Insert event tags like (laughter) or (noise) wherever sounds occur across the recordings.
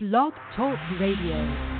Blog Talk Radio.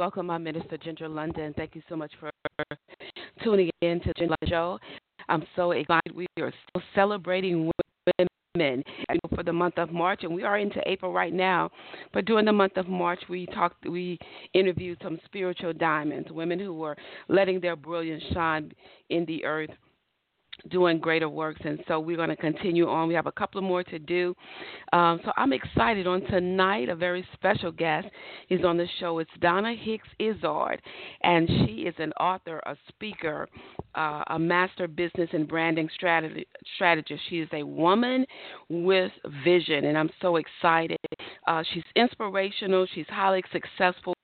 Welcome. I'm Minister Ginger London. Thank you so much for tuning in to Ginger Show. I'm so excited. We are still celebrating women for the month of March, and we are into April right now. But during the month of March, we talked, we interviewed some spiritual diamonds, women who were letting their brilliance shine in the earth doing greater works, and so we're going to continue on. We have a couple more to do. Um, so I'm excited. On tonight, a very special guest is on the show. It's Donna Hicks Izzard, and she is an author, a speaker, uh, a master business and branding strategy, strategist. She is a woman with vision, and I'm so excited. Uh, she's inspirational. She's highly successful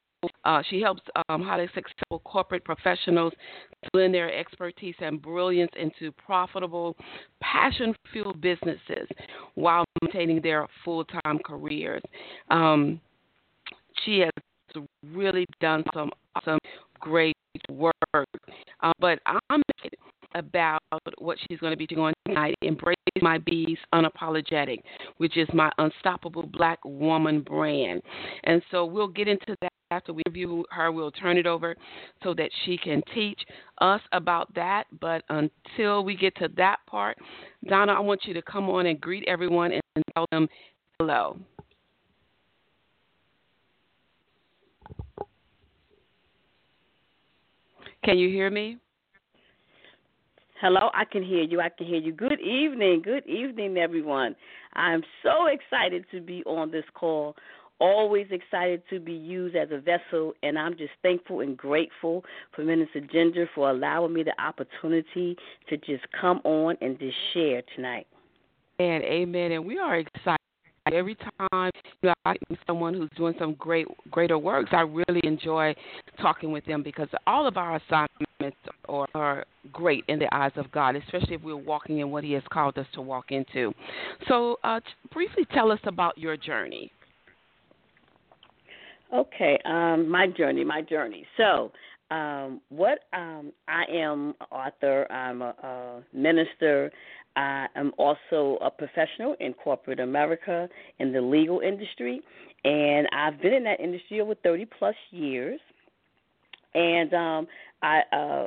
uh, she helps um, highly successful corporate professionals blend their expertise and brilliance into profitable, passion fueled businesses while maintaining their full time careers. Um, she has really done some awesome, great work. Uh, but I'm about what she's going to be doing tonight. Embrace my bees unapologetic, which is my unstoppable black woman brand. And so we'll get into that after we review her, we'll turn it over so that she can teach us about that. But until we get to that part, Donna, I want you to come on and greet everyone and tell them hello. Can you hear me? Hello, I can hear you. I can hear you. Good evening. Good evening, everyone. I'm so excited to be on this call always excited to be used as a vessel, and I'm just thankful and grateful for Minister Ginger for allowing me the opportunity to just come on and just share tonight. And amen. And we are excited. Every time you know, I meet someone who's doing some great, greater works, I really enjoy talking with them because all of our assignments are, are great in the eyes of God, especially if we're walking in what He has called us to walk into. So, uh, briefly tell us about your journey. Okay, um, my journey, my journey. So, um, what um, I am, author. I'm a, a minister. I am also a professional in corporate America in the legal industry, and I've been in that industry over 30 plus years. And um, I, uh,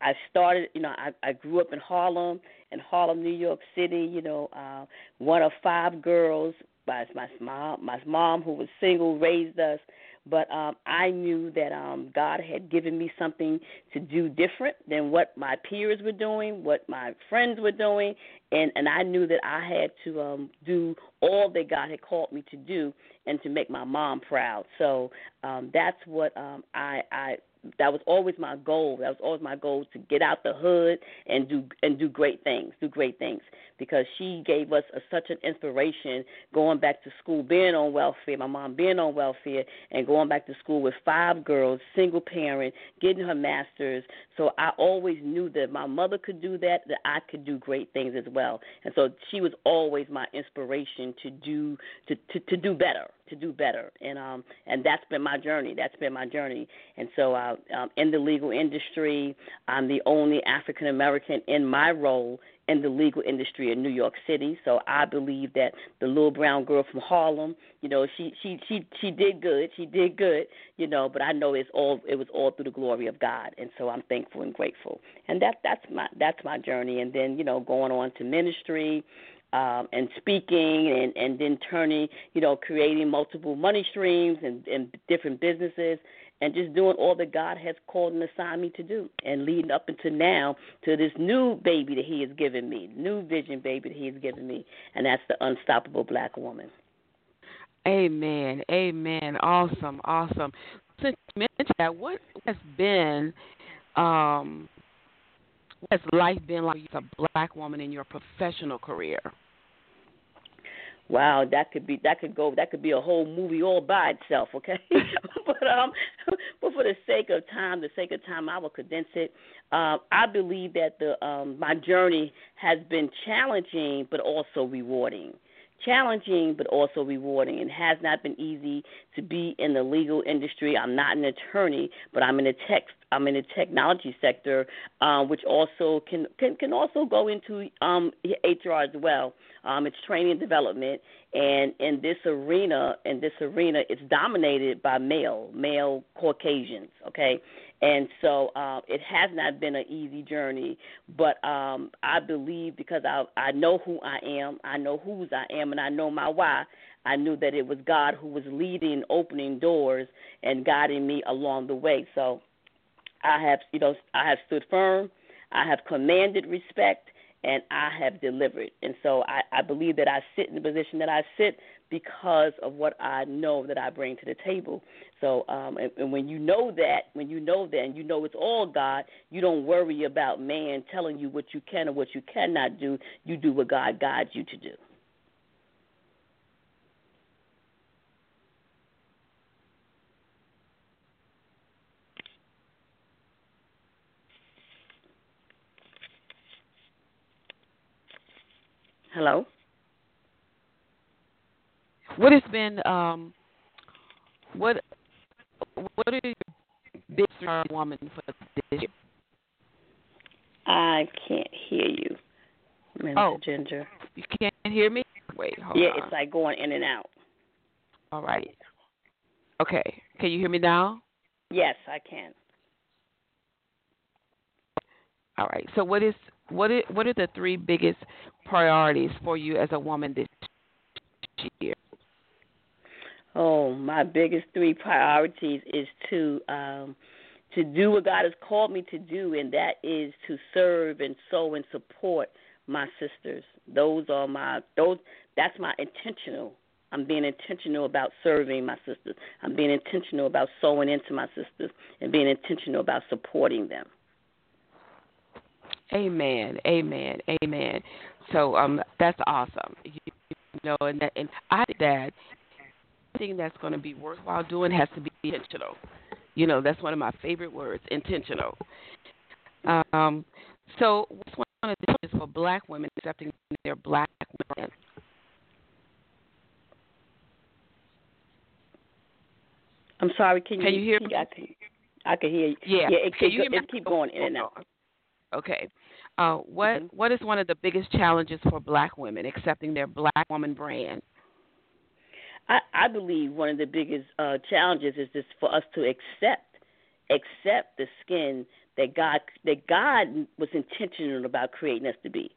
I started, you know, I, I grew up in Harlem, in Harlem, New York City. You know, uh, one of five girls my my mom my mom who was single raised us but um I knew that um God had given me something to do different than what my peers were doing, what my friends were doing, and and I knew that I had to um do all that God had called me to do and to make my mom proud. So um that's what um I I that was always my goal. That was always my goal to get out the hood and do and do great things, do great things. Because she gave us a, such an inspiration going back to school, being on welfare, my mom being on welfare, and going back to school with five girls, single parent, getting her master's. So I always knew that my mother could do that, that I could do great things as well. And so she was always my inspiration to do to to, to do better to do better, and um, and that's been my journey. That's been my journey, and so uh, um, in the legal industry, I'm the only African American in my role in the legal industry in New York City. So I believe that the little brown girl from Harlem, you know, she she she she did good. She did good, you know. But I know it's all it was all through the glory of God, and so I'm thankful and grateful. And that that's my that's my journey. And then you know going on to ministry. Um, and speaking and, and then turning, you know, creating multiple money streams and, and different businesses and just doing all that God has called and assigned me to do, and leading up into now to this new baby that He has given me, new vision baby that He has given me, and that's the unstoppable black woman. Amen. Amen. Awesome. Awesome. Since you mentioned that, what has been, um, has life been like as a black woman in your professional career? Wow, that could be that could go that could be a whole movie all by itself, okay? (laughs) (laughs) but um (laughs) but for the sake of time, the sake of time I will condense it. Um I believe that the um my journey has been challenging but also rewarding. Challenging but also rewarding. It has not been easy to be in the legal industry. I'm not an attorney, but I'm in the tech I'm in the technology sector, uh, which also can, can can also go into um, HR as well. Um, it's training and development, and in this arena, in this arena, it's dominated by male, male Caucasians. Okay, and so uh, it has not been an easy journey, but um, I believe because I I know who I am, I know whose I am, and I know my why. I knew that it was God who was leading, opening doors, and guiding me along the way. So I have, you know, I have stood firm. I have commanded respect, and I have delivered. And so I, I believe that I sit in the position that I sit because of what I know that I bring to the table. So, um, and, and when you know that, when you know that, and you know it's all God, you don't worry about man telling you what you can or what you cannot do. You do what God guides you to do. Hello. What has been um, what what are your biggest woman for this year? I can't hear you, Minister oh, Ginger. You can't hear me? Wait, hold yeah, on. it's like going in and out. All right. Okay. Can you hear me now? Yes, I can. All right. So what is what is, what are the three biggest priorities for you as a woman this year? Oh, my biggest three priorities is to um, to do what God has called me to do, and that is to serve and sow and support my sisters. Those are my those. That's my intentional. I'm being intentional about serving my sisters. I'm being intentional about sowing into my sisters, and being intentional about supporting them. Amen. Amen. Amen. So um that's awesome. You, know, and that, and I think that thing that's going to be worthwhile doing has to be intentional. You know, that's one of my favorite words, intentional. Um, so what's one of the challenges for black women accepting their black men? I'm sorry, can you, can you hear me? I can, I can hear you. Yeah, yeah it, can you it, it keep going in and out. Okay. Uh, what mm-hmm. what is one of the biggest challenges for Black women accepting their Black woman brand? I, I believe one of the biggest uh, challenges is just for us to accept accept the skin that God that God was intentional about creating us to be.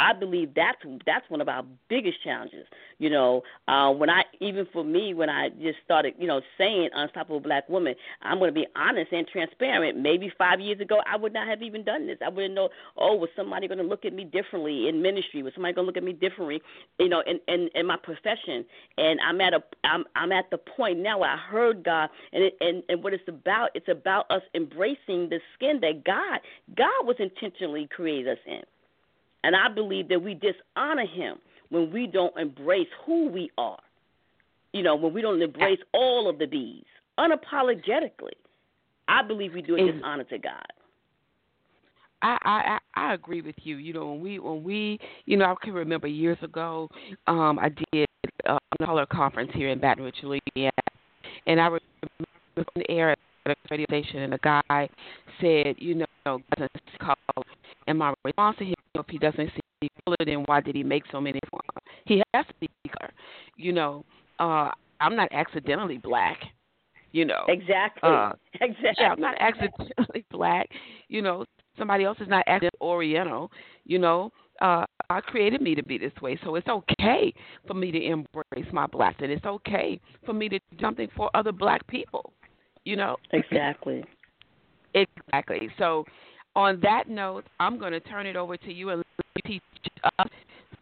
I believe that's that's one of our biggest challenges. You know, uh, when I even for me when I just started, you know, saying unstoppable black woman, I'm going to be honest and transparent. Maybe five years ago, I would not have even done this. I wouldn't know. Oh, was somebody going to look at me differently in ministry? Was somebody going to look at me differently? You know, in, in in my profession. And I'm at a I'm I'm at the point now where I heard God, and it, and and what it's about. It's about us embracing the skin that God God was intentionally created us in. And I believe that we dishonor him when we don't embrace who we are. You know, when we don't embrace all of the bees unapologetically. I believe we do a dishonor to God. I, I I agree with you. You know, when we when we you know I can remember years ago, um, I did uh, a color conference here in Baton Rouge, Louisiana, and I remember on the air at a radio station, and a guy said, you know, doesn't call And my response to him, if he doesn't see color, then why did he make so many? He has to be color. You know, uh, I'm not accidentally black. You know, exactly, uh, (laughs) exactly. Yeah, I'm not accidentally (laughs) black. You know, somebody else is not accidentally Oriental. You know, uh, God created me to be this way, so it's okay for me to embrace my blackness. It's okay for me to do something for other black people. You know, exactly, (laughs) exactly. So, on that note, I'm going to turn it over to you and teach us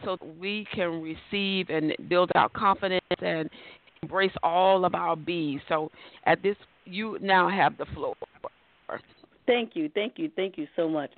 so we can receive and build our confidence and embrace all of our bees. So, at this, you now have the floor. Thank you, thank you, thank you so much.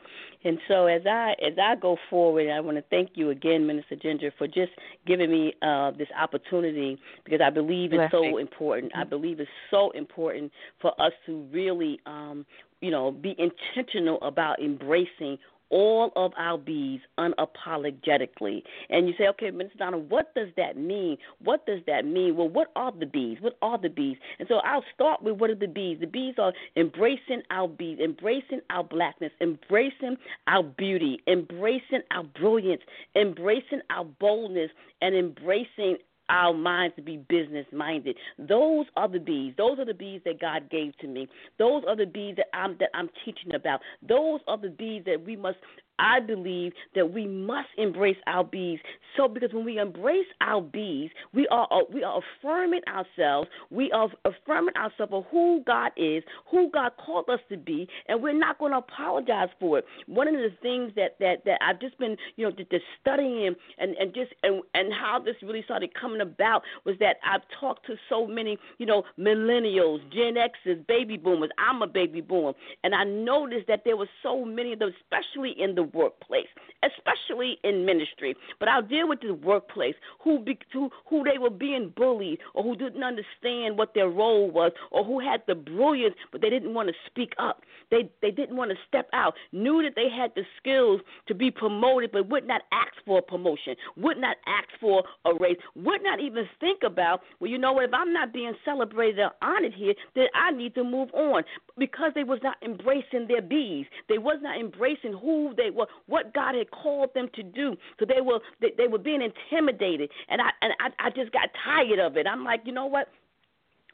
And so as I as I go forward, I want to thank you again, Minister Ginger, for just giving me uh, this opportunity because I believe it's so important. I believe it's so important for us to really, um, you know, be intentional about embracing all of our bees unapologetically. And you say, okay, Minister Donna, what does that mean? What does that mean? Well, what are the bees? What are the bees? And so I'll start with what are the bees? The bees are embracing our bees, embracing our blackness, embracing our beauty, embracing our brilliance, embracing our boldness, and embracing our minds to be business minded. Those are the bees. Those are the bees that God gave to me. Those are the bees that I'm that I'm teaching about. Those are the bees that we must I believe that we must embrace our bees. So because when we embrace our bees, we are uh, we are affirming ourselves. We are affirming ourselves of who God is, who God called us to be, and we're not going to apologize for it. One of the things that that that I've just been you know just, studying and and just and and how this really started coming about was that I've talked to so many you know millennials, Gen Xers, baby boomers. I'm a baby boomer, and I noticed that there were so many of them, especially in the workplace, especially in ministry. But I'll deal with the workplace who be, who who they were being bullied or who didn't understand what their role was or who had the brilliance but they didn't want to speak up. They they didn't want to step out. Knew that they had the skills to be promoted but would not ask for a promotion. Would not ask for a raise. Would not even think about, well, you know what, if I'm not being celebrated or honored here, then I need to move on because they was not embracing their bees. They was not embracing who they were what God had called them to do. So they were they, they were being intimidated, and I and I, I just got tired of it. I'm like, you know what?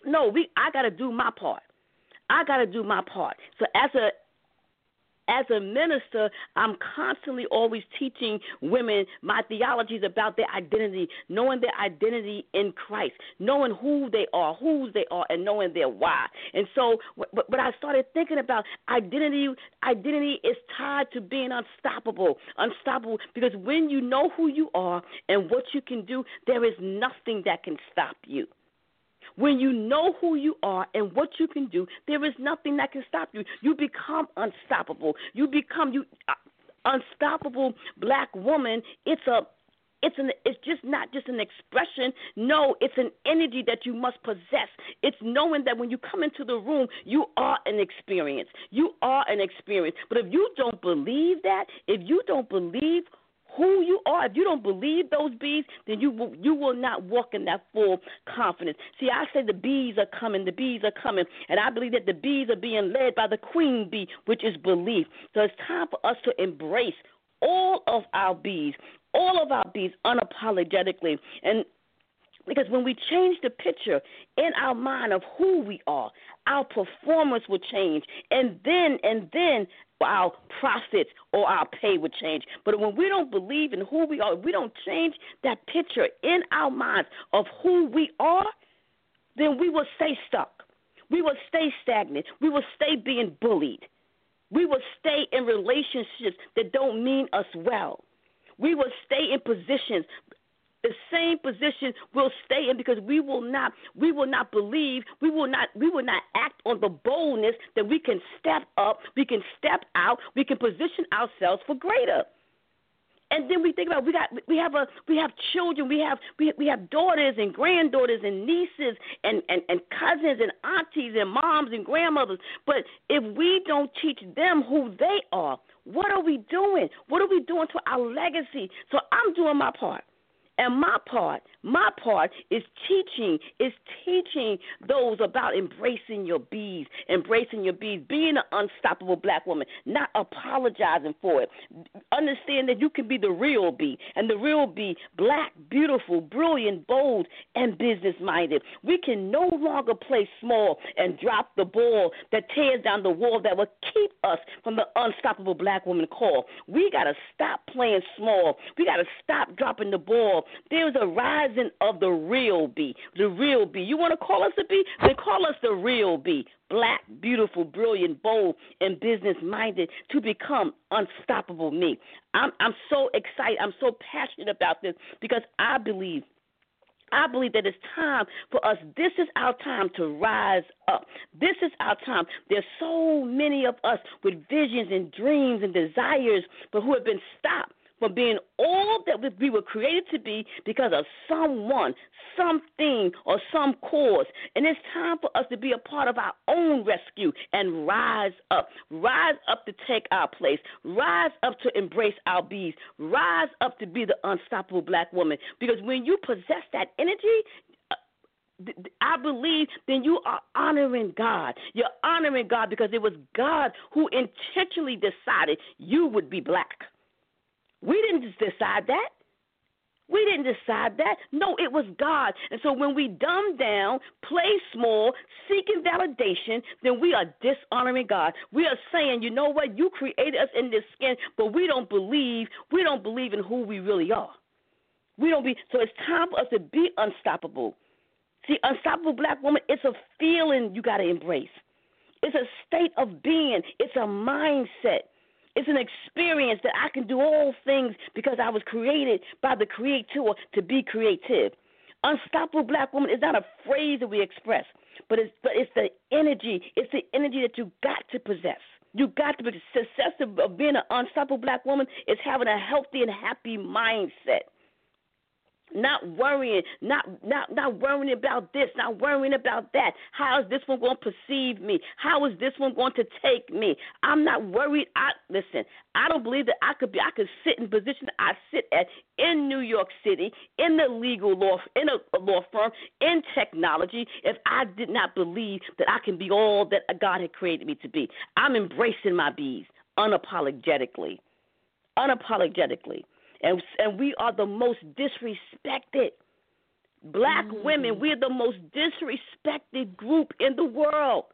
No, we I got to do my part. I got to do my part. So as a as a minister, I'm constantly always teaching women my theologies about their identity, knowing their identity in Christ, knowing who they are, whose they are, and knowing their why. And so, but, but I started thinking about identity. Identity is tied to being unstoppable, unstoppable, because when you know who you are and what you can do, there is nothing that can stop you. When you know who you are and what you can do, there is nothing that can stop you. You become unstoppable. You become you uh, unstoppable black woman. It's a it's an it's just not just an expression. No, it's an energy that you must possess. It's knowing that when you come into the room, you are an experience. You are an experience. But if you don't believe that, if you don't believe who you are. If you don't believe those bees, then you will, you will not walk in that full confidence. See, I say the bees are coming, the bees are coming, and I believe that the bees are being led by the queen bee, which is belief. So it's time for us to embrace all of our bees, all of our bees unapologetically. And because when we change the picture in our mind of who we are, our performance will change. And then, and then our profits or our pay would change. But when we don't believe in who we are, we don't change that picture in our minds of who we are, then we will stay stuck. We will stay stagnant. We will stay being bullied. We will stay in relationships that don't mean us well. We will stay in positions the same position we'll stay in because we will not we will not believe we will not we will not act on the boldness that we can step up we can step out we can position ourselves for greater. And then we think about we got we have a we have children we have we we have daughters and granddaughters and nieces and and and cousins and aunties and moms and grandmothers. But if we don't teach them who they are what are we doing? What are we doing to our legacy? So i'm doing my part And my part, my part is teaching, is teaching those about embracing your bees, embracing your bees, being an unstoppable black woman, not apologizing for it. Understand that you can be the real bee, and the real bee, black, beautiful, brilliant, bold, and business minded. We can no longer play small and drop the ball that tears down the wall that will keep us from the unstoppable black woman call. We got to stop playing small. We got to stop dropping the ball there's a rising of the real B, The real B. You want to call us a bee? Then call us the real B. Black, beautiful, brilliant, bold, and business minded to become unstoppable me. I'm I'm so excited. I'm so passionate about this because I believe I believe that it's time for us. This is our time to rise up. This is our time. There's so many of us with visions and dreams and desires, but who have been stopped from being all that we were created to be because of someone, something, or some cause. And it's time for us to be a part of our own rescue and rise up. Rise up to take our place. Rise up to embrace our bees. Rise up to be the unstoppable black woman. Because when you possess that energy, uh, I believe then you are honoring God. You're honoring God because it was God who intentionally decided you would be black. We didn't decide that. We didn't decide that. No, it was God. And so when we dumb down, play small, seeking validation, then we are dishonoring God. We are saying, you know what, you created us in this skin, but we don't believe, we don't believe in who we really are. We don't be so it's time for us to be unstoppable. See, unstoppable black woman, it's a feeling you gotta embrace. It's a state of being, it's a mindset. It's an experience that I can do all things because I was created by the Creator to be creative. Unstoppable black woman is not a phrase that we express, but it's but it's the energy. It's the energy that you got to possess. You got to be success of being an unstoppable black woman is having a healthy and happy mindset not worrying, not not not worrying about this, not worrying about that. How is this one going to perceive me? How is this one going to take me? I'm not worried. I listen. I don't believe that I could be. I could sit in position I sit at in New York City, in the legal law, in a, a law firm, in technology, if I did not believe that I can be all that God had created me to be. I'm embracing my bees unapologetically, unapologetically and and we are the most disrespected. Black mm-hmm. women, we're the most disrespected group in the world.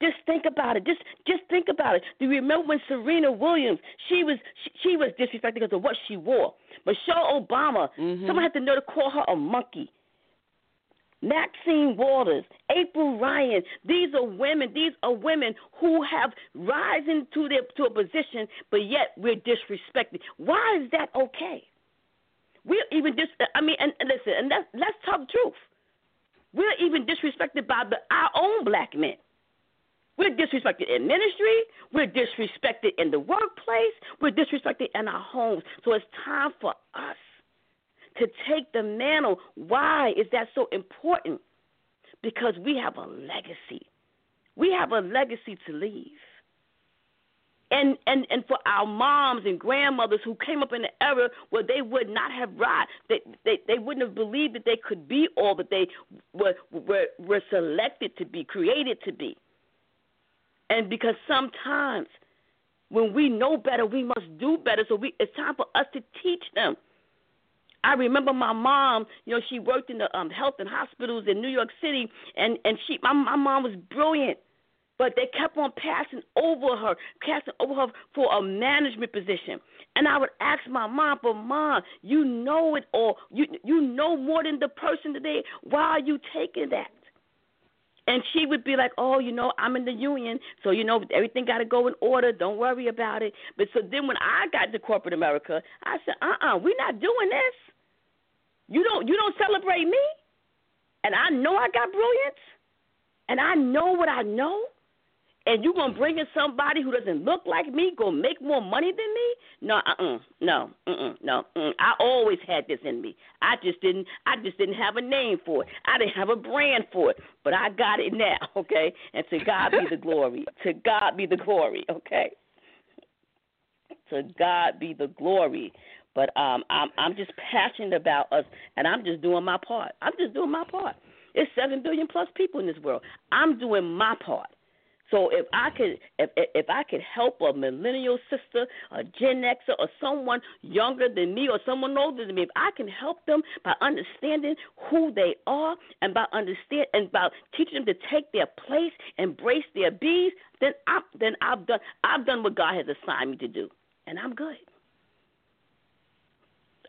Just think about it. Just just think about it. Do you remember when Serena Williams she was she, she was disrespected because of what she wore? Michelle Obama, mm-hmm. someone had to know to call her a monkey. Maxine Waters, April Ryan. These are women. These are women who have risen to their to a position, but yet we're disrespected. Why is that okay? We're even dis. I mean, and, listen, and let's let's talk truth. We're even disrespected by the, our own black men. We're disrespected in ministry. We're disrespected in the workplace. We're disrespected in our homes. So it's time for us to take the mantle. Why is that so important? Because we have a legacy. We have a legacy to leave. And, and and for our moms and grandmothers who came up in an era where they would not have right, they, they they wouldn't have believed that they could be all that they were were were selected to be, created to be. And because sometimes when we know better, we must do better. So we, it's time for us to teach them I remember my mom, you know, she worked in the um, health and hospitals in New York City, and and she, my my mom was brilliant, but they kept on passing over her, passing over her for a management position. And I would ask my mom, but mom, you know it all. You you know more than the person today. Why are you taking that? And she would be like, "Oh, you know, I'm in the union, so you know everything got to go in order. Don't worry about it." But so then when I got to corporate America, I said, "Uh-uh, we're not doing this." You don't you don't celebrate me? And I know I got brilliance and I know what I know and you gonna bring in somebody who doesn't look like me, gonna make more money than me? No, uh, uh no, uh, no. Uh, I always had this in me. I just didn't. I just didn't have a name for it. I didn't have a brand for it, but I got it now. (laughs) Okay, and to God be the (laughs) glory. to God be the glory. Okay. To God be the glory. But um, I'm I'm just passionate about us, and I'm just doing my part. I'm just doing my part. It's seven billion plus people in this world. I'm doing my part. So if I could, if if I could help a millennial sister, a Gen Xer, or someone younger than me, or someone older than me, if I can help them by understanding who they are and by understand and about teaching them to take their place, embrace their bees, then I then I've done I've done what God has assigned me to do, and I'm good.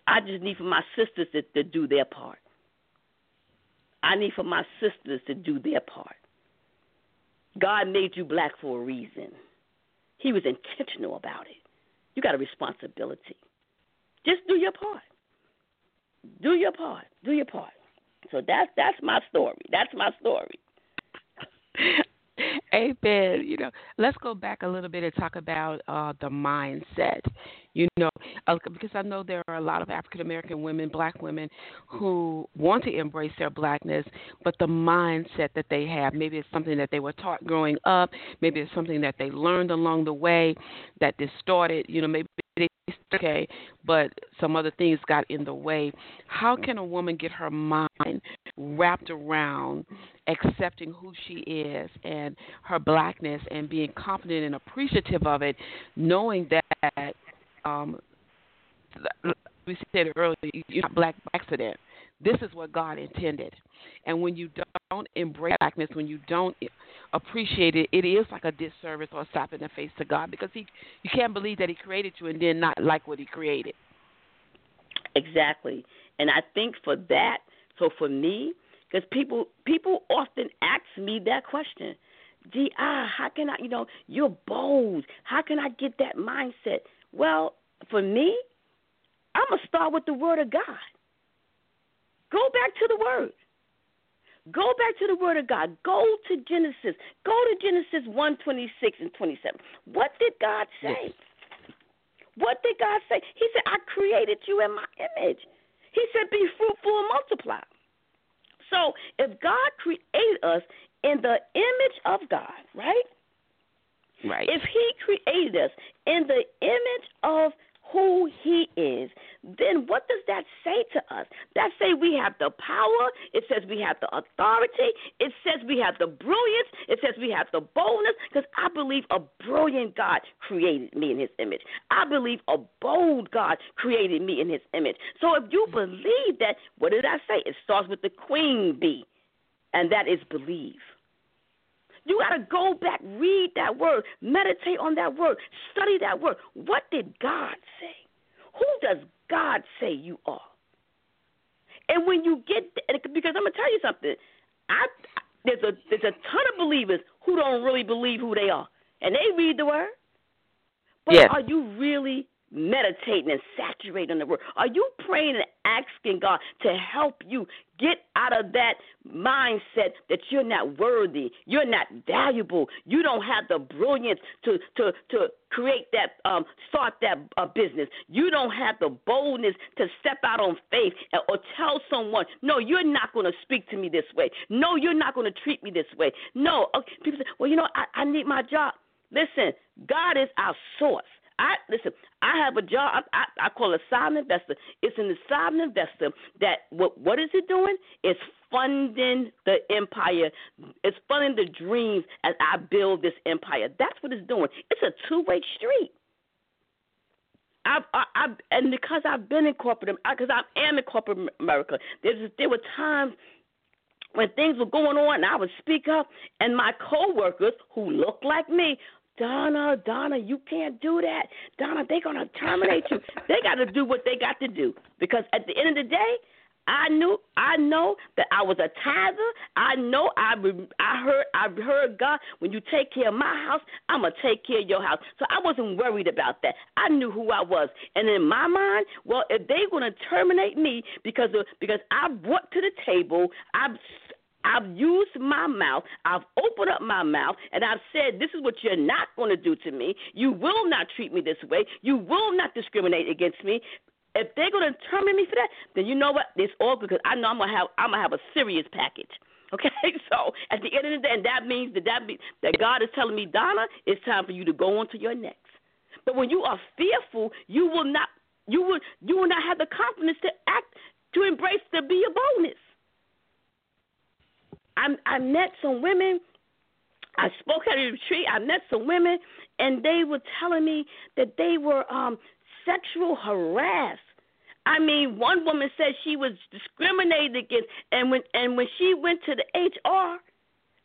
I just need for my sisters to, to do their part. I need for my sisters to do their part. God made you black for a reason. He was intentional about it. You got a responsibility. Just do your part. Do your part. Do your part. So that's that's my story. That's my story. (laughs) Amen. You know, let's go back a little bit and talk about uh, the mindset. You know, uh, because I know there are a lot of African American women, black women, who want to embrace their blackness, but the mindset that they have, maybe it's something that they were taught growing up, maybe it's something that they learned along the way that distorted, you know, maybe okay, but some other things got in the way. How can a woman get her mind wrapped around accepting who she is and her blackness and being confident and appreciative of it, knowing that um, we said earlier, you're not black by accident. This is what God intended. And when you don't embrace blackness, when you don't appreciate it, it is like a disservice or a slap in the face to God because he you can't believe that he created you and then not like what he created. Exactly. And I think for that, so for me, because people people often ask me that question. Gee, ah, how can I, you know, you're bold. How can I get that mindset? Well, for me, I'm going to start with the Word of God. Go back to the Word. Go back to the Word of God. Go to Genesis. Go to Genesis 1 26 and 27. What did God say? What did God say? He said, I created you in my image. He said, Be fruitful and multiply. So if God created us in the image of God, right? Right. If He created us in the image of who he is, then what does that say to us? That say we have the power, it says we have the authority, it says we have the brilliance, it says we have the boldness, because I believe a brilliant God created me in his image. I believe a bold God created me in his image. So if you believe that, what did I say? It starts with the queen bee, and that is believe. You got to go back, read that word, meditate on that word, study that word. What did God say? Who does God say you are? And when you get, because I'm gonna tell you something, I there's a there's a ton of believers who don't really believe who they are, and they read the word. But yes. are you really meditating and saturating the word? Are you praying and asking God to help you get out of that mindset that you're not worthy, you're not valuable, you don't have the brilliance to to to create that um start that uh, business. You don't have the boldness to step out on faith or tell someone, "No, you're not going to speak to me this way. No, you're not going to treat me this way." No, okay. people say, "Well, you know, I, I need my job." Listen, God is our source. I listen. I have a job. I, I, call it a silent investor. It's an silent investor that what what is it doing? It's funding the empire. It's funding the dreams as I build this empire. That's what it's doing. It's a two way street. I've, I, I've, and because I've been in corporate, because I am in corporate America, there's, there were times when things were going on, and I would speak up, and my coworkers who look like me Donna, Donna, you can't do that. Donna, they're going to terminate you. (laughs) they got to do what they got to do because at the end of the day, I knew, I know that I was a tither. I know I, I heard, I heard God. When you take care of my house, I'm gonna take care of your house. So I wasn't worried about that. I knew who I was, and in my mind, well, if they're gonna terminate me because of because I brought to the table, I've I've used my mouth. I've opened up my mouth and I've said, This is what you're not going to do to me. You will not treat me this way. You will not discriminate against me. If they're going to terminate me for that, then you know what? It's all good because I know I'm going to have I'm going to have a serious package. (laughs) Okay, so at the end of the day, and that means that that, be, that God is telling me, Donna, it's time for you to go on to your next. But when you are fearful, you will not you will you will not have the confidence to act to embrace to be a bonus. I I met some women. I spoke at a retreat. I met some women, and they were telling me that they were um sexual harassed. I mean, one woman said she was discriminated against, and when and when she went to the HR,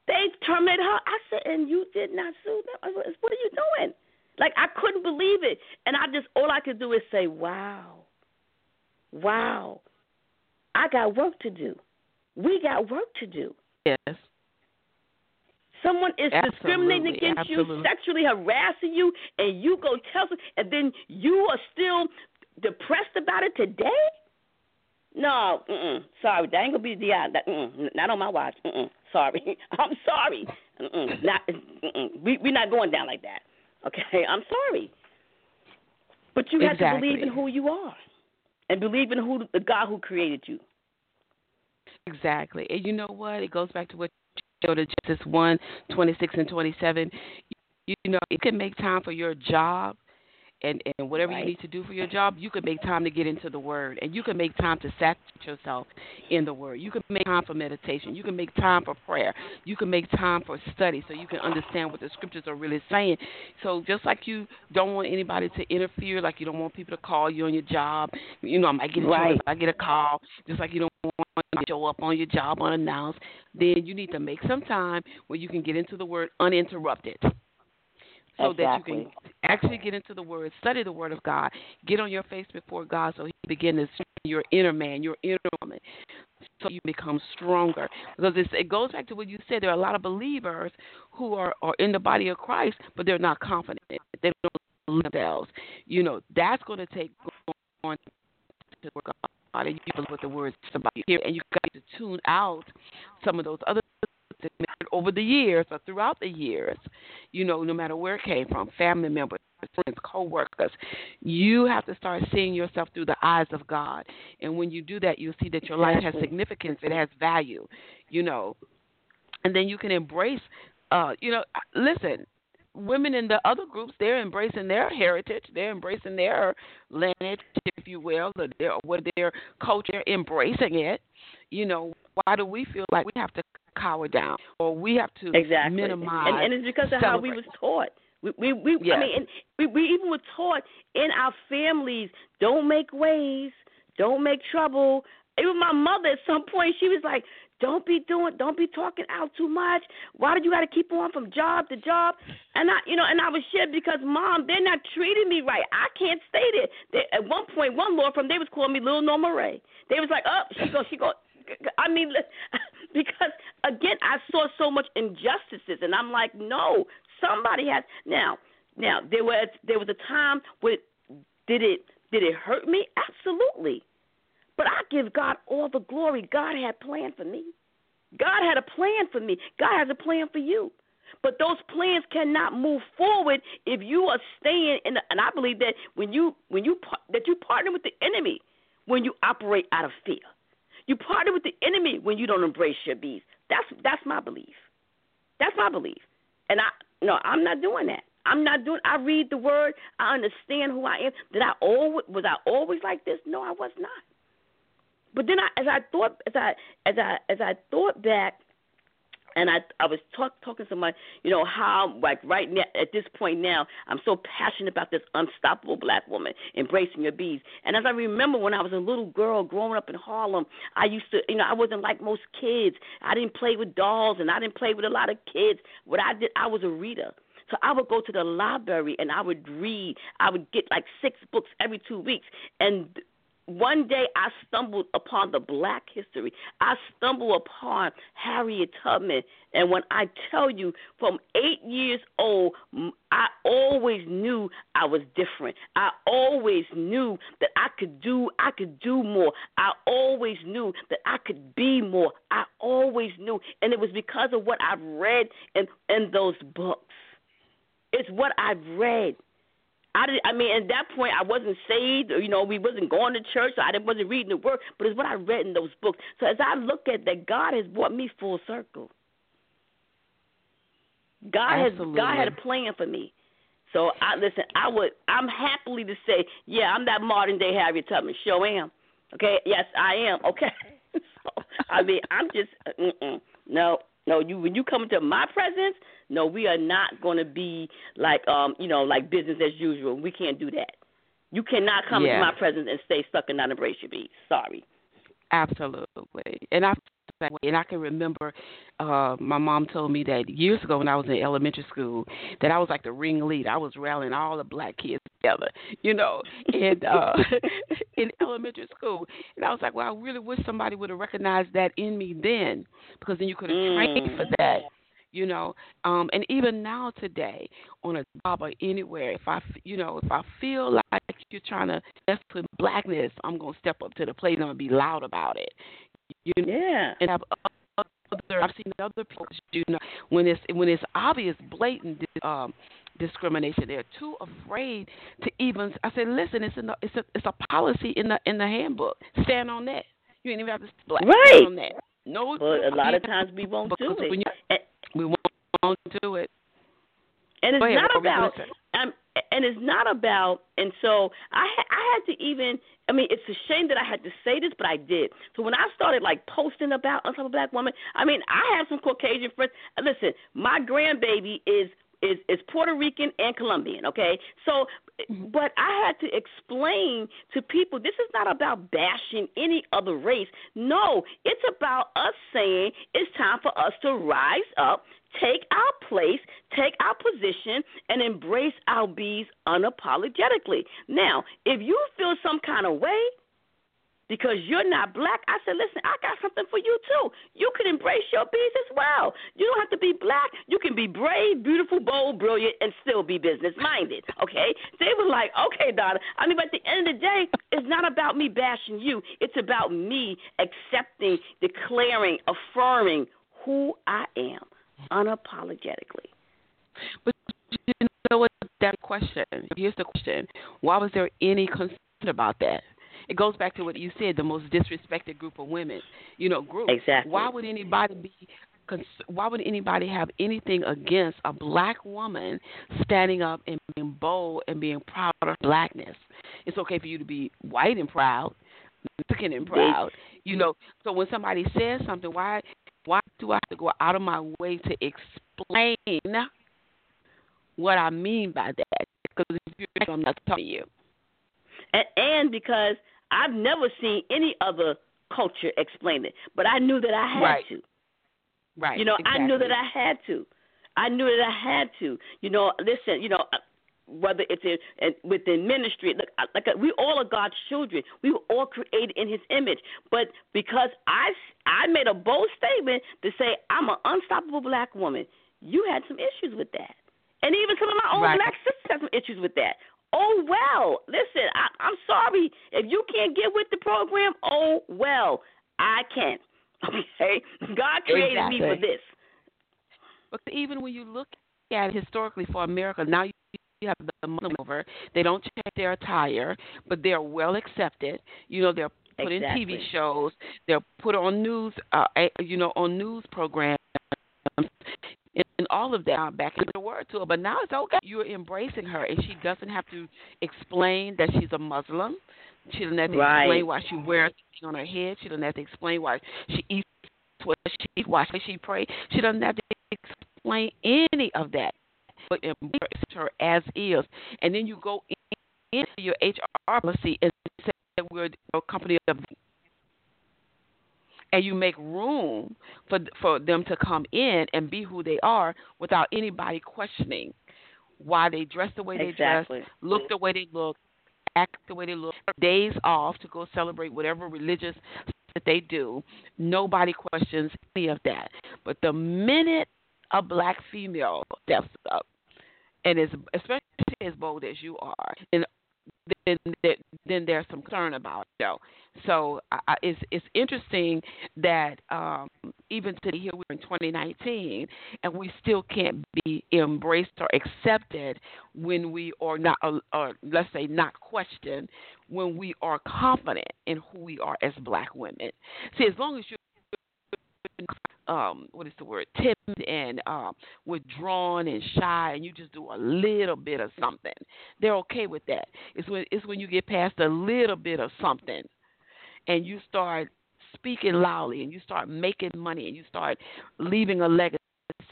they terminated her. I said, and you did not sue them. I said, What are you doing? Like I couldn't believe it, and I just all I could do is say, "Wow, wow, I got work to do. We got work to do." Yes. Someone is Absolutely. discriminating against Absolutely. you, sexually harassing you, and you go tell them, and then you are still depressed about it today? No, mm-mm, sorry, that ain't gonna be the uh, that, mm-mm, not on my watch. Mm-mm, sorry, (laughs) I'm sorry. Mm-mm, not, mm-mm, we we're not going down like that. Okay, I'm sorry. But you have to believe in who you are, and believe in who the God who created you. Exactly. And you know what? It goes back to what you go to Genesis 1, 26 and 27. You, you know, you can make time for your job and, and whatever Right. you need to do for your job, you can make time to get into the Word. And you can make time to saturate yourself in the Word. You can make time for meditation. You can make time for prayer. You can make time for study so you can understand what the Scriptures are really saying. So just like you don't want anybody to interfere, like you don't want people to call you on your job, you know, I might get Right. I get a call, just like you don't want show up on your job unannounced, then you need to make some time where you can get into the word uninterrupted. So that you can actually get into the word, study the word of God, get on your face before God so he can begin to strengthen your inner man, your inner woman, so you become stronger. Because it's, it goes back to what you said. There are a lot of believers who are, are in the body of Christ, but they're not confident. They don't themselves. You know, that's going to take going to word God and you believe what the words about you here, and you got to tune out some of those other things over the years or throughout the years. You know, no matter where it came from, family members, friends, co-workers, you have to start seeing yourself through the eyes of God. And when you do that, you'll see that your life has significance. It has value. You know, and then you can embrace. Uh, you know, listen. Women in the other groups, they're embracing their heritage. They're embracing their lineage, if you will, or their, what their culture, embracing it. You know, why do we feel like we have to cower down or we have to Exactly. minimize? And, and it's because of how we celebrate? was taught. We we, we Yes. I mean and we, we even were taught in our families, don't make waves, don't make trouble. Even my mother at some point she was like, Don't be doing don't be talking out too much. Why do you gotta keep on from job to job? And I you know, and I was shit because mom, they're not treating me right. I can't stay there. They, at one point one law firm they was calling me Little Norma Rae. They was like, Oh, she go she go I mean, (laughs) because again, I saw so much injustices, and I'm like, no, somebody has. Now, now there was there was a time where did it did it hurt me? Absolutely, but I give God all the glory. God had planned for me. God had a plan for me. God has a plan for you. But those plans cannot move forward if you are staying in. The, and I believe that when you when you that you partner with the enemy when you operate out of fear. You partner with the enemy when you don't embrace your beast. That's that's my belief. That's my belief. And I no, I'm not doing that. I'm not doing. I read the word. I understand who I am. Did I always was I always like this? No, I was not. But then I, as I thought, as I as I as I thought back, and I I was talk, talking to somebody, you know how like right now at this point now I'm so passionate about this unstoppable black woman embracing your bees. And as I remember when I was a little girl growing up in Harlem, I used to you know I wasn't like most kids. I didn't play with dolls and I didn't play with a lot of kids. What I did I was a reader. So I would go to the library and I would read. I would get like six books every two weeks. And one day I stumbled upon the black history. I stumbled upon Harriet Tubman. And when I tell you, from eight years old, I always knew I was different. I always knew that I could do I could do more. I always knew that I could be more. I always knew. And it was because of what I've read in, in those books. It's what I've read. I did. I mean, at that point, I wasn't saved. Or, you know, we wasn't going to church, so I didn't, wasn't reading the word. But it's what I read in those books. So as I look at that, God has brought me full circle. God has God had a plan for me. So I listen. I would. I'm happily to say, yeah, I'm that modern day Harriet Tubman. Sure am. Okay. Yes, I am. Okay. (laughs) so I mean, I'm just uh, mm-mm. no, no. You when you come into my presence, no, we are not going to be like um, you know, like business as usual. We can't do that. You cannot come yeah. into my presence and stay stuck and not embrace your beats. Sorry. Absolutely. And I and I can remember uh my mom told me that years ago when I was in elementary school that I was like the ringleader. I was rallying all the black kids together, you know, and uh (laughs) (laughs) in elementary school. And I was like, Well, I really wish somebody would have recognized that in me then because then you could have mm. trained for that you know um and even now today on a job or anywhere if i you know if i feel like you're trying to mess with blackness i'm going to step up to the plate and i'm going to be loud about it you know? yeah and i've other i've seen other people you know when it's when it's obvious blatant um discrimination they're too afraid to even i said listen it's the, it's a it's a policy in the in the handbook stand on that you ain't even have to right. stand on that no, but a lot of times we won't do it. You, and, we won't do it. And it's ahead, not about um, and it's not about and so I I had to even I mean it's a shame that I had to say this but I did. So when I started like posting about Unstoppable Black Woman, I mean I have some Caucasian friends. Listen, my grandbaby is is is Puerto Rican and Colombian, okay? So. Mm-hmm. but I had to explain to people this is not about bashing any other race. No, it's about us saying it's time for us to rise up, take our place, take our position, and embrace our Bs unapologetically. Now, if you feel some kind of way, because you're not black. I said, listen, I got something for you too. You can embrace your Bs as well. You don't have to be black. You can be brave, beautiful, bold, brilliant, and still be business minded. Okay? They were like, okay, Donna. I mean, but at the end of the day, it's not about me bashing you. It's about me accepting, declaring, affirming who I am unapologetically. But you know what? That question. Here's the question: Why was there any concern about that? It goes back to what you said, the most disrespected group of women, you know, group. Exactly. Why would anybody be why would anybody have anything against a black woman standing up and being bold and being proud of blackness? It's okay for you to be white and proud, Mexican and proud. You know, so when somebody says something, why why do I have to go out of my way to explain what I mean by that? Because if you're I'm not telling you. And, and because I've never seen any other culture explain it, but I knew that I had right. to. Right. You know, exactly. I knew that I had to. I knew that I had to. You know, listen. You know, uh, whether it's in, in within ministry, like, like we all are God's children. We were all created in His image. But because I I made a bold statement to say I'm an unstoppable black woman, you had some issues with that, and even some of my own right. black sisters had some issues with that. Oh well. Listen, I, I'm sorry if you can't get with the program. Oh well, I can. (laughs) Okay, God created exactly. me for this. But even when you look at it historically for America, now you have the Muslim over. They don't check their attire, but they're well accepted. You know, they're put exactly. in TV shows. They're put on news. Uh, you know, on news programs and all of that um, back in the word to her. But now it's okay. You're embracing her, and she doesn't have to explain that she's a Muslim. She doesn't have to right. explain why she wears something on her head. She doesn't have to explain why she eats what she eats, why she prays. She doesn't have to explain any of that. But embrace her as is, and then you go into your HR policy and say that we're a company of and you make room for for them to come in and be who they are without anybody questioning why they dress the way they exactly. dress, look the way they look, act the way they look, days off to go celebrate whatever religious that they do. Nobody questions any of that. But the minute a black female steps up and is especially as bold as you are, and then then there's some concern about it. So, so it's it's interesting that um, even today here we're in 2019 and we still can't be embraced or accepted when we are not, or, or let's say not questioned when we are confident in who we are as black women. See, as long as you um what is the word timid and um withdrawn and shy and you just do a little bit of something they're okay with that it's when it's when you get past a little bit of something and you start speaking loudly and you start making money and you start leaving a legacy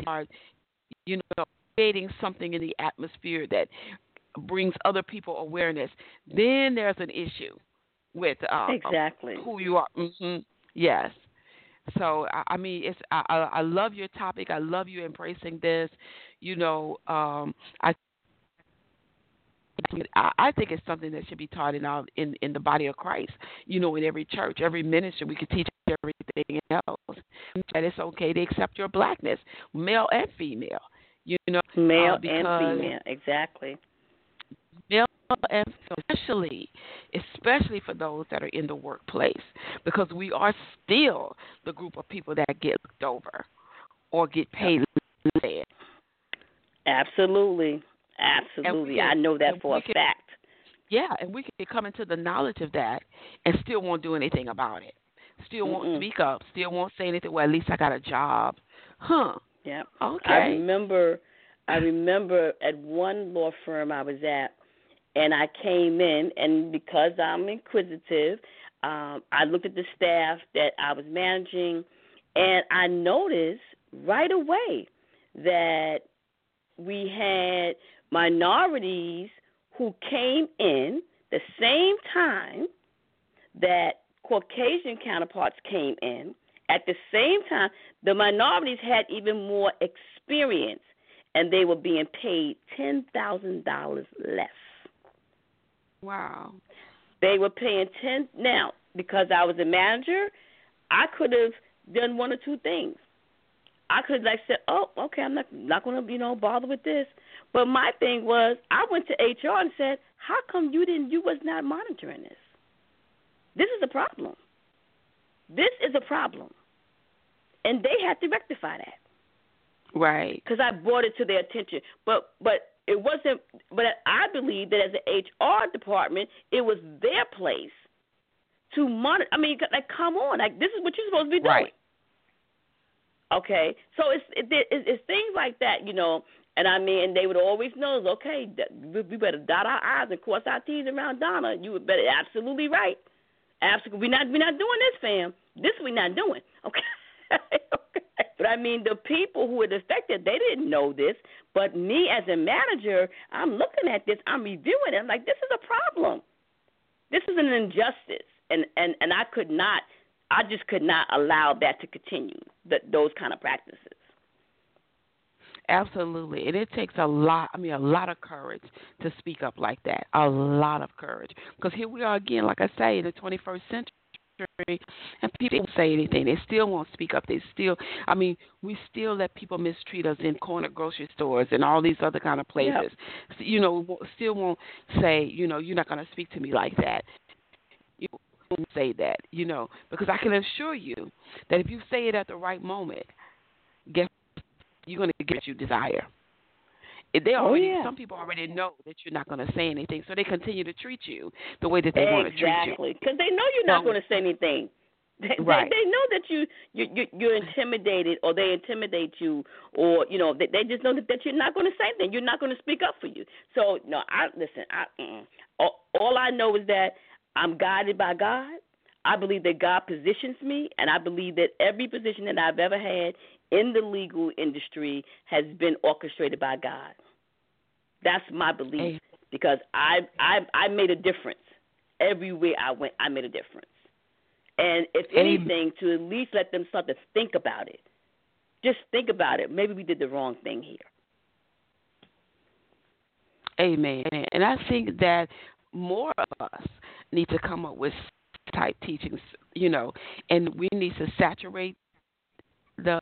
start you know creating something in the atmosphere that brings other people awareness then there's an issue with uh, exactly who you are mm-hmm. yes so I, I mean, it's I, I I love your topic. I love you embracing this. You know, um, I I think it's something that should be taught in our in in the body of Christ. You know, in every church, every ministry, we could teach everything else. That it's okay to accept your blackness, male and female. You know, male uh, and female, exactly. Male and especially, especially for those that are in the workplace, because we are still the group of people that get looked over or get paid less. Absolutely, absolutely. I know that for a fact. Yeah, and we can come into the knowledge of that and still won't do anything about it. Still won't Mm-mm. speak up. Still won't say anything. Well, at least I got a job, huh? Yeah. Okay. I remember. I remember at one law firm I was at, and I came in, and because I'm inquisitive, um, I looked at the staff that I was managing, and I noticed right away that we had minorities who came in the same time that Caucasian counterparts came in. At the same time, the minorities had even more experience, and they were being paid ten thousand dollars less. Wow. They were paying ten now because I was a manager. I could have done one or two things. I could like said, "Oh, okay, I'm not not going to you know bother with this." But my thing was, I went to HR and said, "How come you didn't? You was not monitoring this. This is a problem. This is a problem." And they had to rectify that. Right. Because I brought it to their attention. But but it wasn't. But I believe that as an HR department, it was their place to monitor. I mean, like, come on, like this is what you're supposed to be doing. Right. Okay, so it's it, it, it's things like that, you know. And I mean, they would always know, okay, we better dot our i's and cross our t's around Donna. You would better absolutely right. Absolutely, we're not we're not doing this, fam. This we're not doing. (laughs) Okay. But I mean, the people who were affected, they didn't know this. But me as a manager, I'm looking at this, I'm reviewing it. I'm like, this is a problem. This is an injustice, and and and I could not, I just could not allow that to continue. That those kind of practices. Absolutely. And it takes a lot, I mean, a lot of courage to speak up like that. A lot of courage. Because here we are again, like I say, in the 21st century and people don't say anything. They still won't speak up. They still, I mean, we still let people mistreat us in corner grocery stores and all these other kind of places. Yep. You know, still won't say, you know, you're not going to speak to me like that. Won't say that, you know, because I can assure you that if you say it at the right moment, guess you're going to get what you desire. They already, oh, yeah. some people already know that you're not going to say anything, so they continue to treat you the way that they exactly. want to treat you. Exactly, because they know you're not well, going to say anything. They, right. they, they know that you you you you're intimidated, or they intimidate you, or you know they, they just know that, that you're not going to say anything. You're not going to speak up for you. So no, I listen. I mm, all, all I know is that I'm guided by God. I believe that God positions me, and I believe that every position that I've ever had in the legal industry has been orchestrated by God. That's my belief because I I I made a difference everywhere I went. I made a difference, and if anything, to at least let them start to think about it. Just think about it. Maybe we did the wrong thing here. Amen. And I think that more of us need to come up with type teachings, you know, and we need to saturate the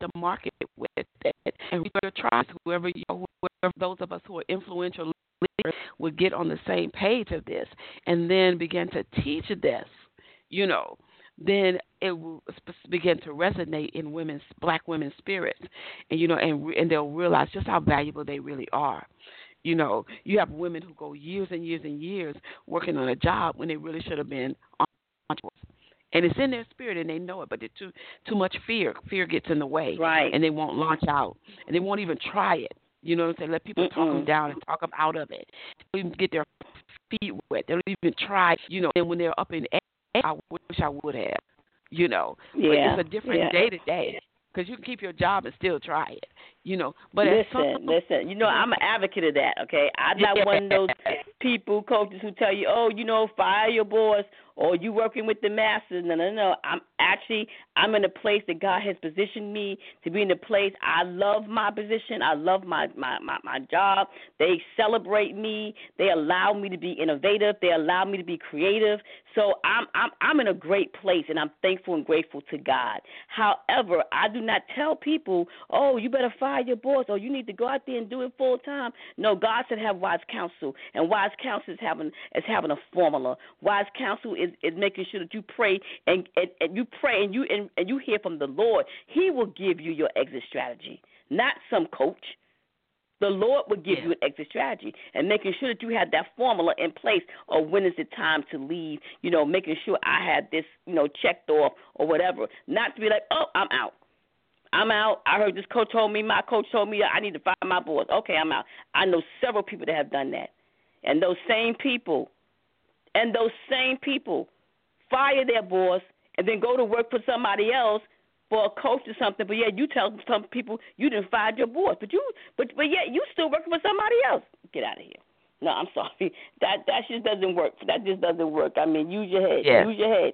the market with it, and we better try whoever you whoever those of us who are influential leaders would get on the same page of this, and then begin to teach this, you know, then it will begin to resonate in women's black women's spirits, and you know, and and they'll realize just how valuable they really are. You know, you have women who go years and years and years working on a job when they really should have been on and it's in their spirit and they know it, but they're too too much fear. Fear gets in the way, right? And they won't launch out, and they won't even try it. You know what I'm saying? Let people Mm-mm. talk them down and talk them out of it. They don't even get their feet wet. They don't even try. You know, and when they're up in air, I wish I would have. You know, yeah. but it's a different yeah. day to day because you can keep your job and still try it. You know, but listen, listen. You know, I'm an advocate of that. Okay, I'm not one of those (laughs) people, coaches who tell you, "Oh, you know, fire your boss," or "You working with the masses." No, no, no. I'm actually I'm in a place that God has positioned me to be in a place. I love my position. I love my my my, my job. They celebrate me. They allow me to be innovative. They allow me to be creative. So I'm I'm I'm in a great place, and I'm thankful and grateful to God. However, I do not tell people, "Oh, you better fire your boss," or "You need to go out there and do it full time." No, God said have wise counsel, and wise counsel is having is having a formula. Wise counsel is is making sure that you pray and and, and you pray and you and, and you hear from the Lord. He will give you your exit strategy, not some coach. The Lord will give Yeah. you an exit strategy and making sure that you have that formula in place of when is the time to leave, you know, making sure I had this, you know, checked off or whatever. Not to be like, oh, I'm out. I'm out. I heard this coach told me, my coach told me I need to fire my boss. Okay, I'm out. I know several people that have done that. And those same people, and those same people fire their boss and then go to work for somebody else for a coach or something. But yeah, you tell some people you didn't fire your boss, but you, but but yeah, you still working for somebody else. Get out of here. No, I'm (laughs) sorry. That that just doesn't work. That just doesn't work. I mean, use your head. Yes. Use your head.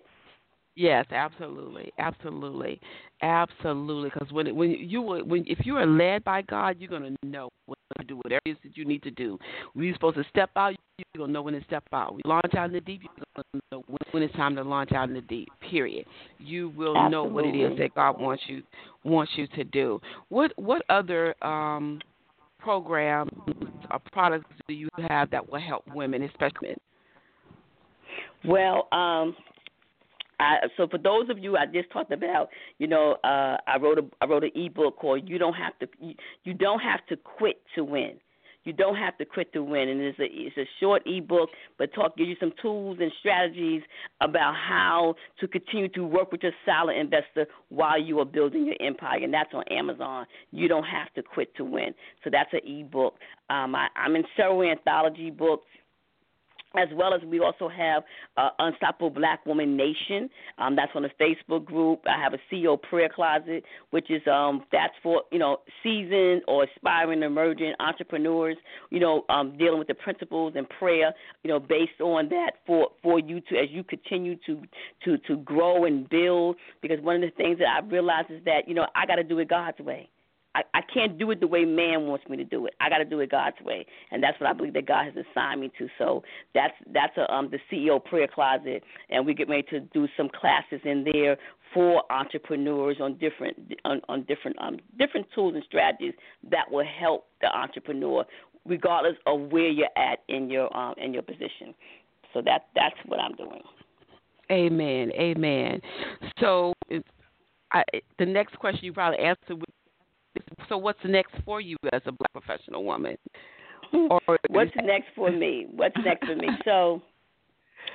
Yes, absolutely, absolutely, absolutely. Because when when you when if you are led by God, you're gonna know what to do, whatever it is that you need to do. When you're supposed to step out, you're gonna know when to step out. You launch out in the deep, you're gonna know when, when it's time to launch out in the deep. Period. You will know what it is that God wants you wants you to do. What what other um programs or products do you have that will help women, especially men? Well, um, I, so for those of you I just talked about, you know, uh, I wrote a I wrote an ebook called "You Don't Have to you, you Don't Have to Quit to Win." You don't have to quit to win, and it's a it's a short ebook, but talk gives you some tools and strategies about how to continue to work with your silent investor while you are building your empire, and that's on Amazon. You don't have to quit to win. So that's an ebook. Um, I, I'm in several anthology books as well as we also have uh, Unstoppable Black Woman Nation. Um, that's on the Facebook group. I have a CEO prayer closet, which is um, that's for you know seasoned or aspiring emerging entrepreneurs. You know, um, dealing with the principles and prayer. You know, based on that for for you to as you continue to to to grow and build. Because one of the things that I realized is that you know I got to do it God's way. I, I can't do it the way man wants me to do it. I got to do it God's way, and that's what I believe that God has assigned me to. So that's that's a, um, the CEO prayer closet, and we get ready to do some classes in there for entrepreneurs on different on, on different um, different tools and strategies that will help the entrepreneur, regardless of where you're at in your um, in your position. So that that's what I'm doing. Amen. Amen. So, I, the next question you probably answered. So, what's next for you as a black professional woman? Or What's next for me? What's next for me? (laughs) So,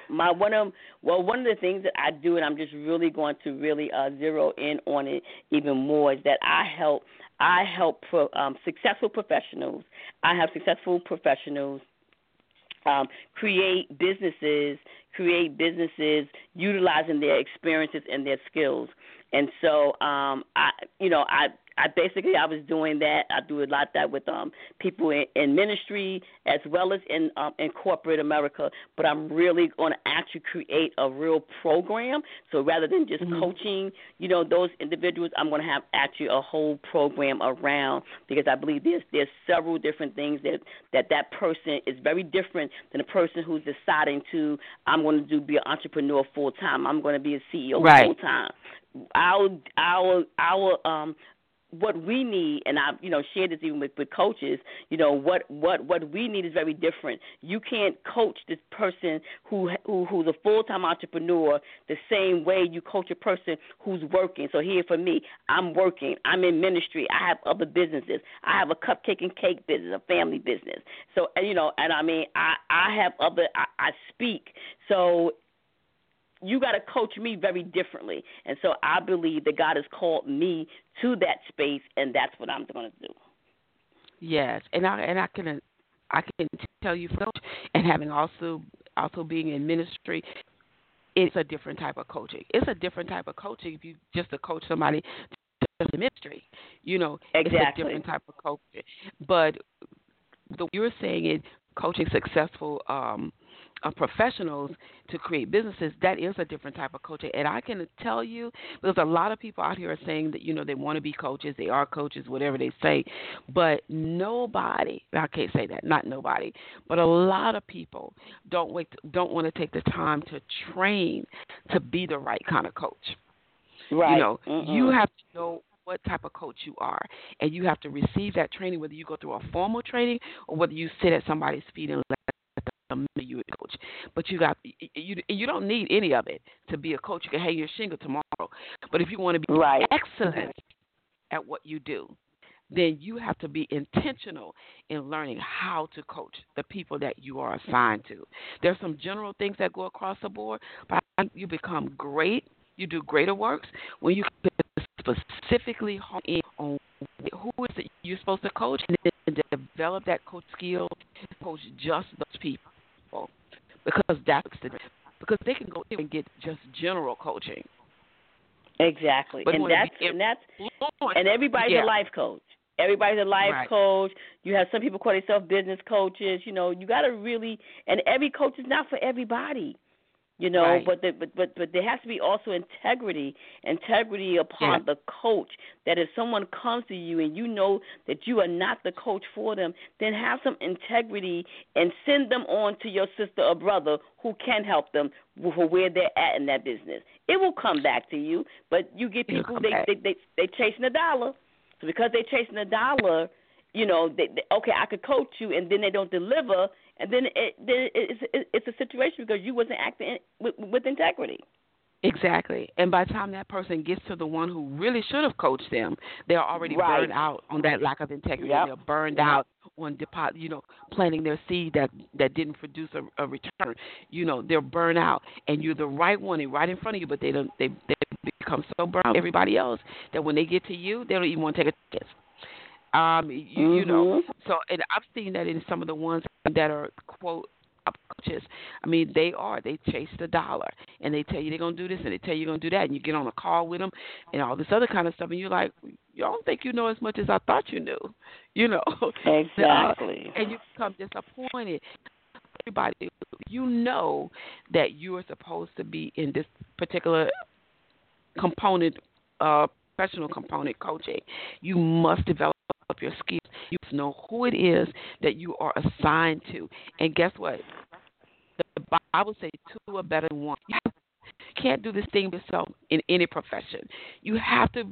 my one of well, one of the things that I do, and I'm just really going to really uh, zero in on it even more, is that I help I help pro, um, successful professionals. I have successful professionals um, create businesses, create businesses utilizing their experiences and their skills. And so, um, I, you know, I, I basically I was doing that. I do a lot of that with um, people in, in ministry as well as in um, in corporate America. But I'm really going to actually create a real program. So rather than just Mhm. coaching, you know, those individuals, I'm going to have actually a whole program around because I believe there's there's several different things that that that person is very different than a person who's deciding to I'm going to do be an entrepreneur full time. I'm going to be a CEO Right. full time. Our our our um what we need, and I've you know shared this even with, with coaches. You know what what what we need is very different. You can't coach this person who, who who's a full time entrepreneur the same way you coach a person who's working. So here for me, I'm working. I'm in ministry. I have other businesses. I have a cupcake and cake business, a family business. So and, you know, and I mean, I I have other. I, I speak. So you got to coach me very differently. And so I believe that God has called me to that space, and that's what I'm going to do. Yes, and I and I can I can tell you, and having also also being in ministry, it's a different type of coaching. It's a different type of coaching if you just to coach somebody just in ministry. You know, exactly. it's a different type of coaching. But the you're saying it coaching successful um uh, professionals to create businesses, that is a different type of coaching. And I can tell you, there's a lot of people out here are saying that you know they want to be coaches, they are coaches, whatever they say, but nobody, I can't say that, not nobody, but a lot of people don't wait, don't want to take the time to train to be the right kind of coach. Right. You know, Mm-mm. you have to know what type of coach you are, and you have to receive that training, whether you go through a formal training or whether you sit at somebody's feet and let you a coach. But you got you you don't need any of it to be a coach. You can hang your shingle tomorrow, but if you want to be right. excellent at what you do, then you have to be intentional in learning how to coach the people that you are assigned to. There's some general things that go across the board, but you become great. You do greater works when you specifically hone in on who is it you're supposed to coach and then develop that coach skill, to coach just those people, because that's the because they can go in and get just general coaching. Exactly, But and that's and that's and everybody's yeah. a life coach. Everybody's a life Right. coach. You have some people call themselves business coaches. You know, you got to really, and every coach is not for everybody. You know, Right. but, the, but but but there has to be also integrity, integrity upon Yeah. the coach. That if someone comes to you and you know that you are not the coach for them, then have some integrity and send them on to your sister or brother who can help them for where they're at in that business. It will come back to you, but you get people they, they they they chasing a dollar. So because they're chasing a dollar, you know, they, they, okay, I could coach you, and then they don't deliver, and then it, then it's it's a situation because you wasn't acting with, with integrity. Exactly. And by the time that person gets to the one who really should have coached them, they're already Right. burned out on that lack of integrity. Yep. They're burned out on deposit, you know, planting their seed that that didn't produce a, a return. You know, they're burned out, and you're the right one and right in front of you, but they don't. They they become so burned out everybody else that when they get to you, they don't even want to take a chance. Um, you, you know, Mhm. so and I've seen that in some of the ones that are quote coaches. I mean, they are. They chase the dollar, and they tell you they're gonna do this, and they tell you you're gonna do that, and you get on a call with them, and all this other kind of stuff, and you're like, you don't think you know as much as I thought you knew, (laughs) you know? (laughs) Exactly. and you become disappointed. Everybody, you know that you are supposed to be in this particular component, uh, professional component coaching. You must develop your skills. You know who it is that you are assigned to. And guess what? The Bible says two are better than one. You can't do this thing yourself in any profession. You have to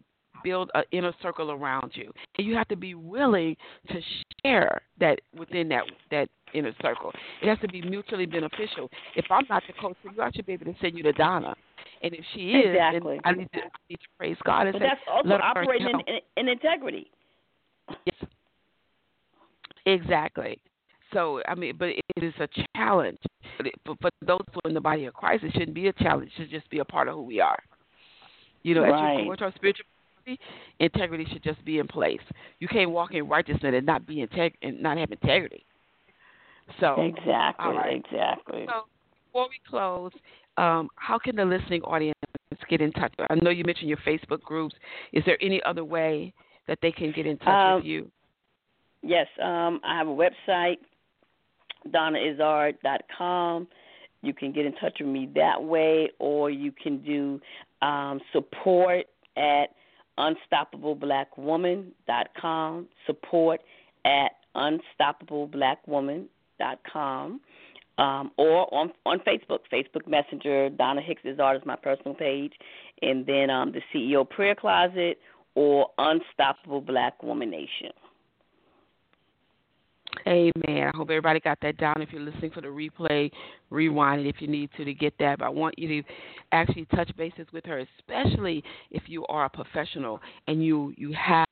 build an inner circle around you, and you have to be willing to share that within that that inner circle. It has to be mutually beneficial. If I'm not the coach for you, I should be able to send you to Donna. And if she is, Exactly. I need to, I need to praise God and But say, that's also operating in, in, in integrity. Yes. Exactly. So I mean, but it is a challenge. But, it, but for those who are in the body of Christ, it shouldn't be a challenge. It should just be a part of who we are. You know, Right. as you go to our spiritual integrity, integrity should just be in place. You can't walk in righteousness and not be integ- and not have integrity. So Exactly. right. Exactly. So before we close, um, how can the listening audience get in touch? I know you mentioned your Facebook groups. Is there any other way that they can get in touch Um, with you? Yes, um, I have a website, donnaizard.com. You can get in touch with me that way, or you can do um, support at unstoppableblackwoman.com. Support at unstoppableblackwoman.com. Um, or on on Facebook, Facebook Messenger, Donna Hicks Izzard is my personal page, and then um, the CEO Prayer Closet or Unstoppable Black Woman Nation. Amen. I hope everybody got that down. If you're listening for the replay, rewind it if you need to to get that. But I want you to actually touch bases with her, especially if you are a professional and you you have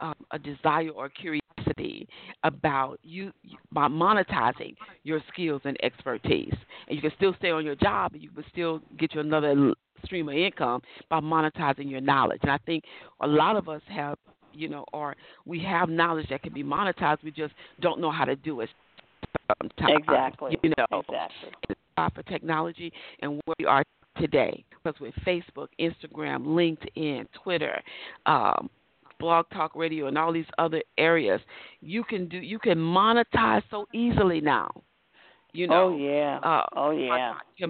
um, a desire or curiosity curiosity about you by monetizing your skills and expertise. And you can still stay on your job, and you can still get you another stream of income by monetizing your knowledge. And I think a lot of us have, you know, or we have knowledge that can be monetized. We just don't know how to do it. Sometimes, exactly. You know, exactly. For technology and where we are today, because with Facebook, Instagram, LinkedIn, Twitter, um, Blog Talk Radio, and all these other areas, you can do you can monetize so easily now. You know. Oh yeah. Uh, oh yeah. You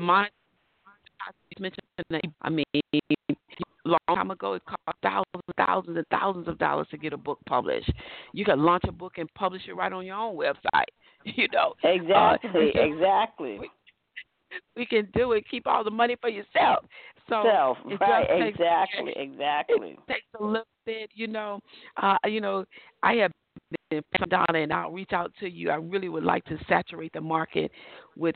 can monetize. I mean, long time ago, it cost thousands, and thousands, and thousands of dollars to get a book published. You can launch a book and publish it right on your own website. (laughs) You know. Exactly. Uh, exactly. We, we can do it. Keep all the money for yourself. So Self, right? takes, Exactly. Exactly. It takes a little bit. You know. Uh, you know. I have been Donna, and I'll reach out to you. I really would like to saturate the market with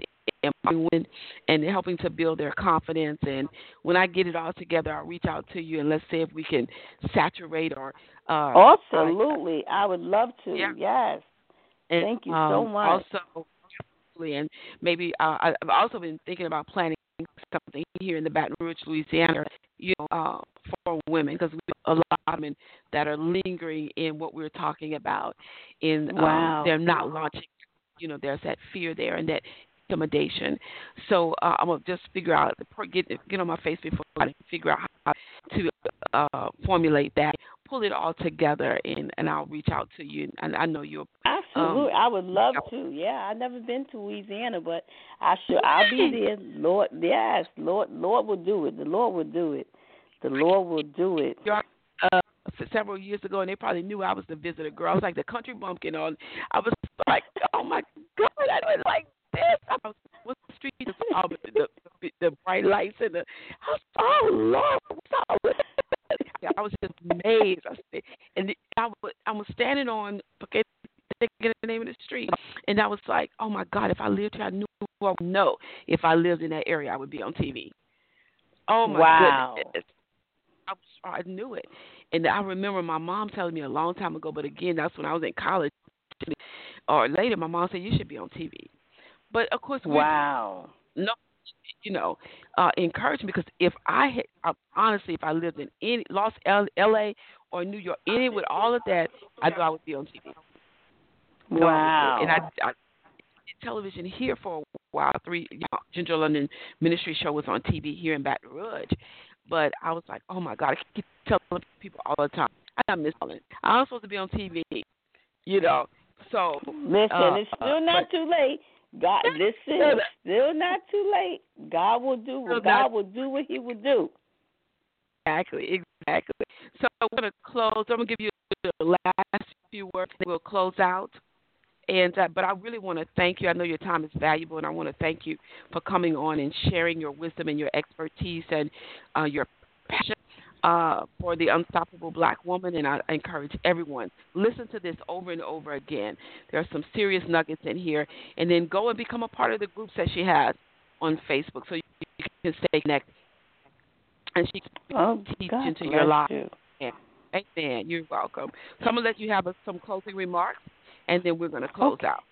women and helping to build their confidence. And when I get it all together, I'll reach out to you and let's see if we can saturate or. Uh, Absolutely, I would love to. Yeah. Yes. And, Thank you um, so much. Also, and maybe uh, I've also been thinking about planning something here in the Baton Rouge, Louisiana, you know, uh, for women because we have a lot of women that are lingering in what we're talking about. In wow. um, they're not launching. You know, there's that fear there and that intimidation. So uh, I'm gonna just figure out get get on my face before I figure out how to uh, formulate that, pull it all together, and and I'll reach out to you. And I know you're absolutely. Um, I would love to. Yeah, I've never been to Louisiana, but I should. I'll be there. Lord, yes, Lord, Lord will do it. The Lord will do it. The Lord will do it. Uh, several years ago, and they probably knew I was the visitor girl. I was like the country bumpkin on. I was like, oh my god, I was like this. I was what's the street? (laughs) The, the, the, the bright lights and the. I was, oh Lord, what's all this? (laughs) I was just amazed. I said, and I was, I was standing on forget the name of the street, and I was like, oh my God, if I lived here, I knew I would know. If I lived in that area, I would be on TV. Oh my wow. goodness. I, was, I knew it. And I remember my mom telling me a long time ago, but again, that's when I was in college or later. My mom said you should be on TV. But of course, wow, no, you know, uh, encouragement because if I had uh, honestly, if I lived in any Los L, L.A. or New York, any with all of that, I know I would be on TV. Wow, and I, I television here for a while. Three you know, Ginger London Ministry show was on TV here in Baton Rouge, but I was like, oh my God, I keep telling people all the time, I miss Ellen. I'm supposed to be on TV, you know. So listen, uh, it's still not but, too late. God, listen, still not too late. God will do what God will do what He will do. Exactly, exactly. So I'm gonna close. I'm gonna give you the last few words. We'll close out. And uh, but I really want to thank you. I know your time is valuable, and I want to thank you for coming on and sharing your wisdom and your expertise and uh, your passion uh, for the unstoppable black woman, and I encourage everyone listen to this over and over again. There are some serious nuggets in here, and then go and become a part of the groups that she has on Facebook, so you can stay connected. And she can oh, teach God into your life. You. Yeah. Amen. You're welcome. So I'm gonna let you have a, some closing remarks, and then we're gonna close okay. out.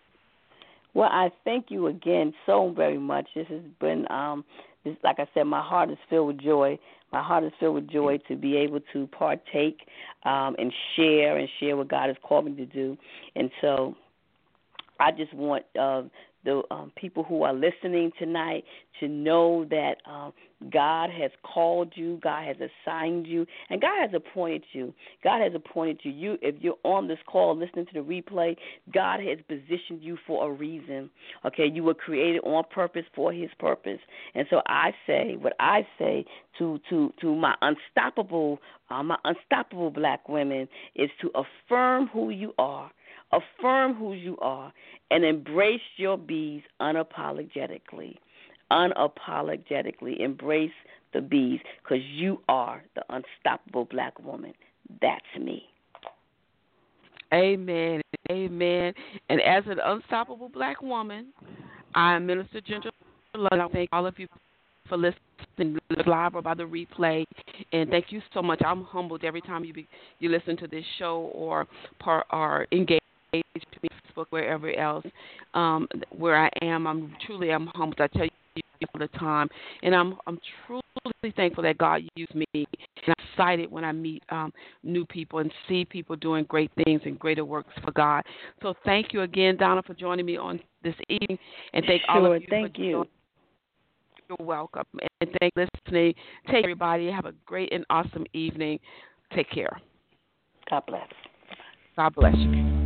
Well, I thank you again so very much. This has been, um, this, like I said, my heart is filled with joy my heart is filled with joy to be able to partake um, and share and share what God has called me to do. And so I just want uh, the um, people who are listening tonight to know that um, God has called you, God has assigned you, and God has appointed you. God has appointed you. You, if you're on this call listening to the replay, God has positioned you for a reason. Okay, you were created on purpose for His purpose, and so I say what I say to to to my unstoppable, uh, my unstoppable black women is to affirm who you are Affirm who you are and embrace your Bs unapologetically. Unapologetically embrace the Bs because you are the unstoppable black woman. That's me. Amen. Amen. And as an unstoppable black woman, I am Minister Ginger London. I thank all of you for listening live or by the replay. And thank you so much. I'm humbled every time you be, you listen to this show or or engage Facebook, wherever else. Um, where I am, I'm truly I'm humbled. I tell you all the time, and I'm I'm truly thankful that God used me. And I'm excited when I meet um, new people and see people doing great things and greater works for God. So thank you again, Donna, for joining me on this evening, and thank sure, all of you. Thank you. Joining. You're welcome, and thank you for listening. Take everybody. Have a great and awesome evening. Take care. God bless. God bless you.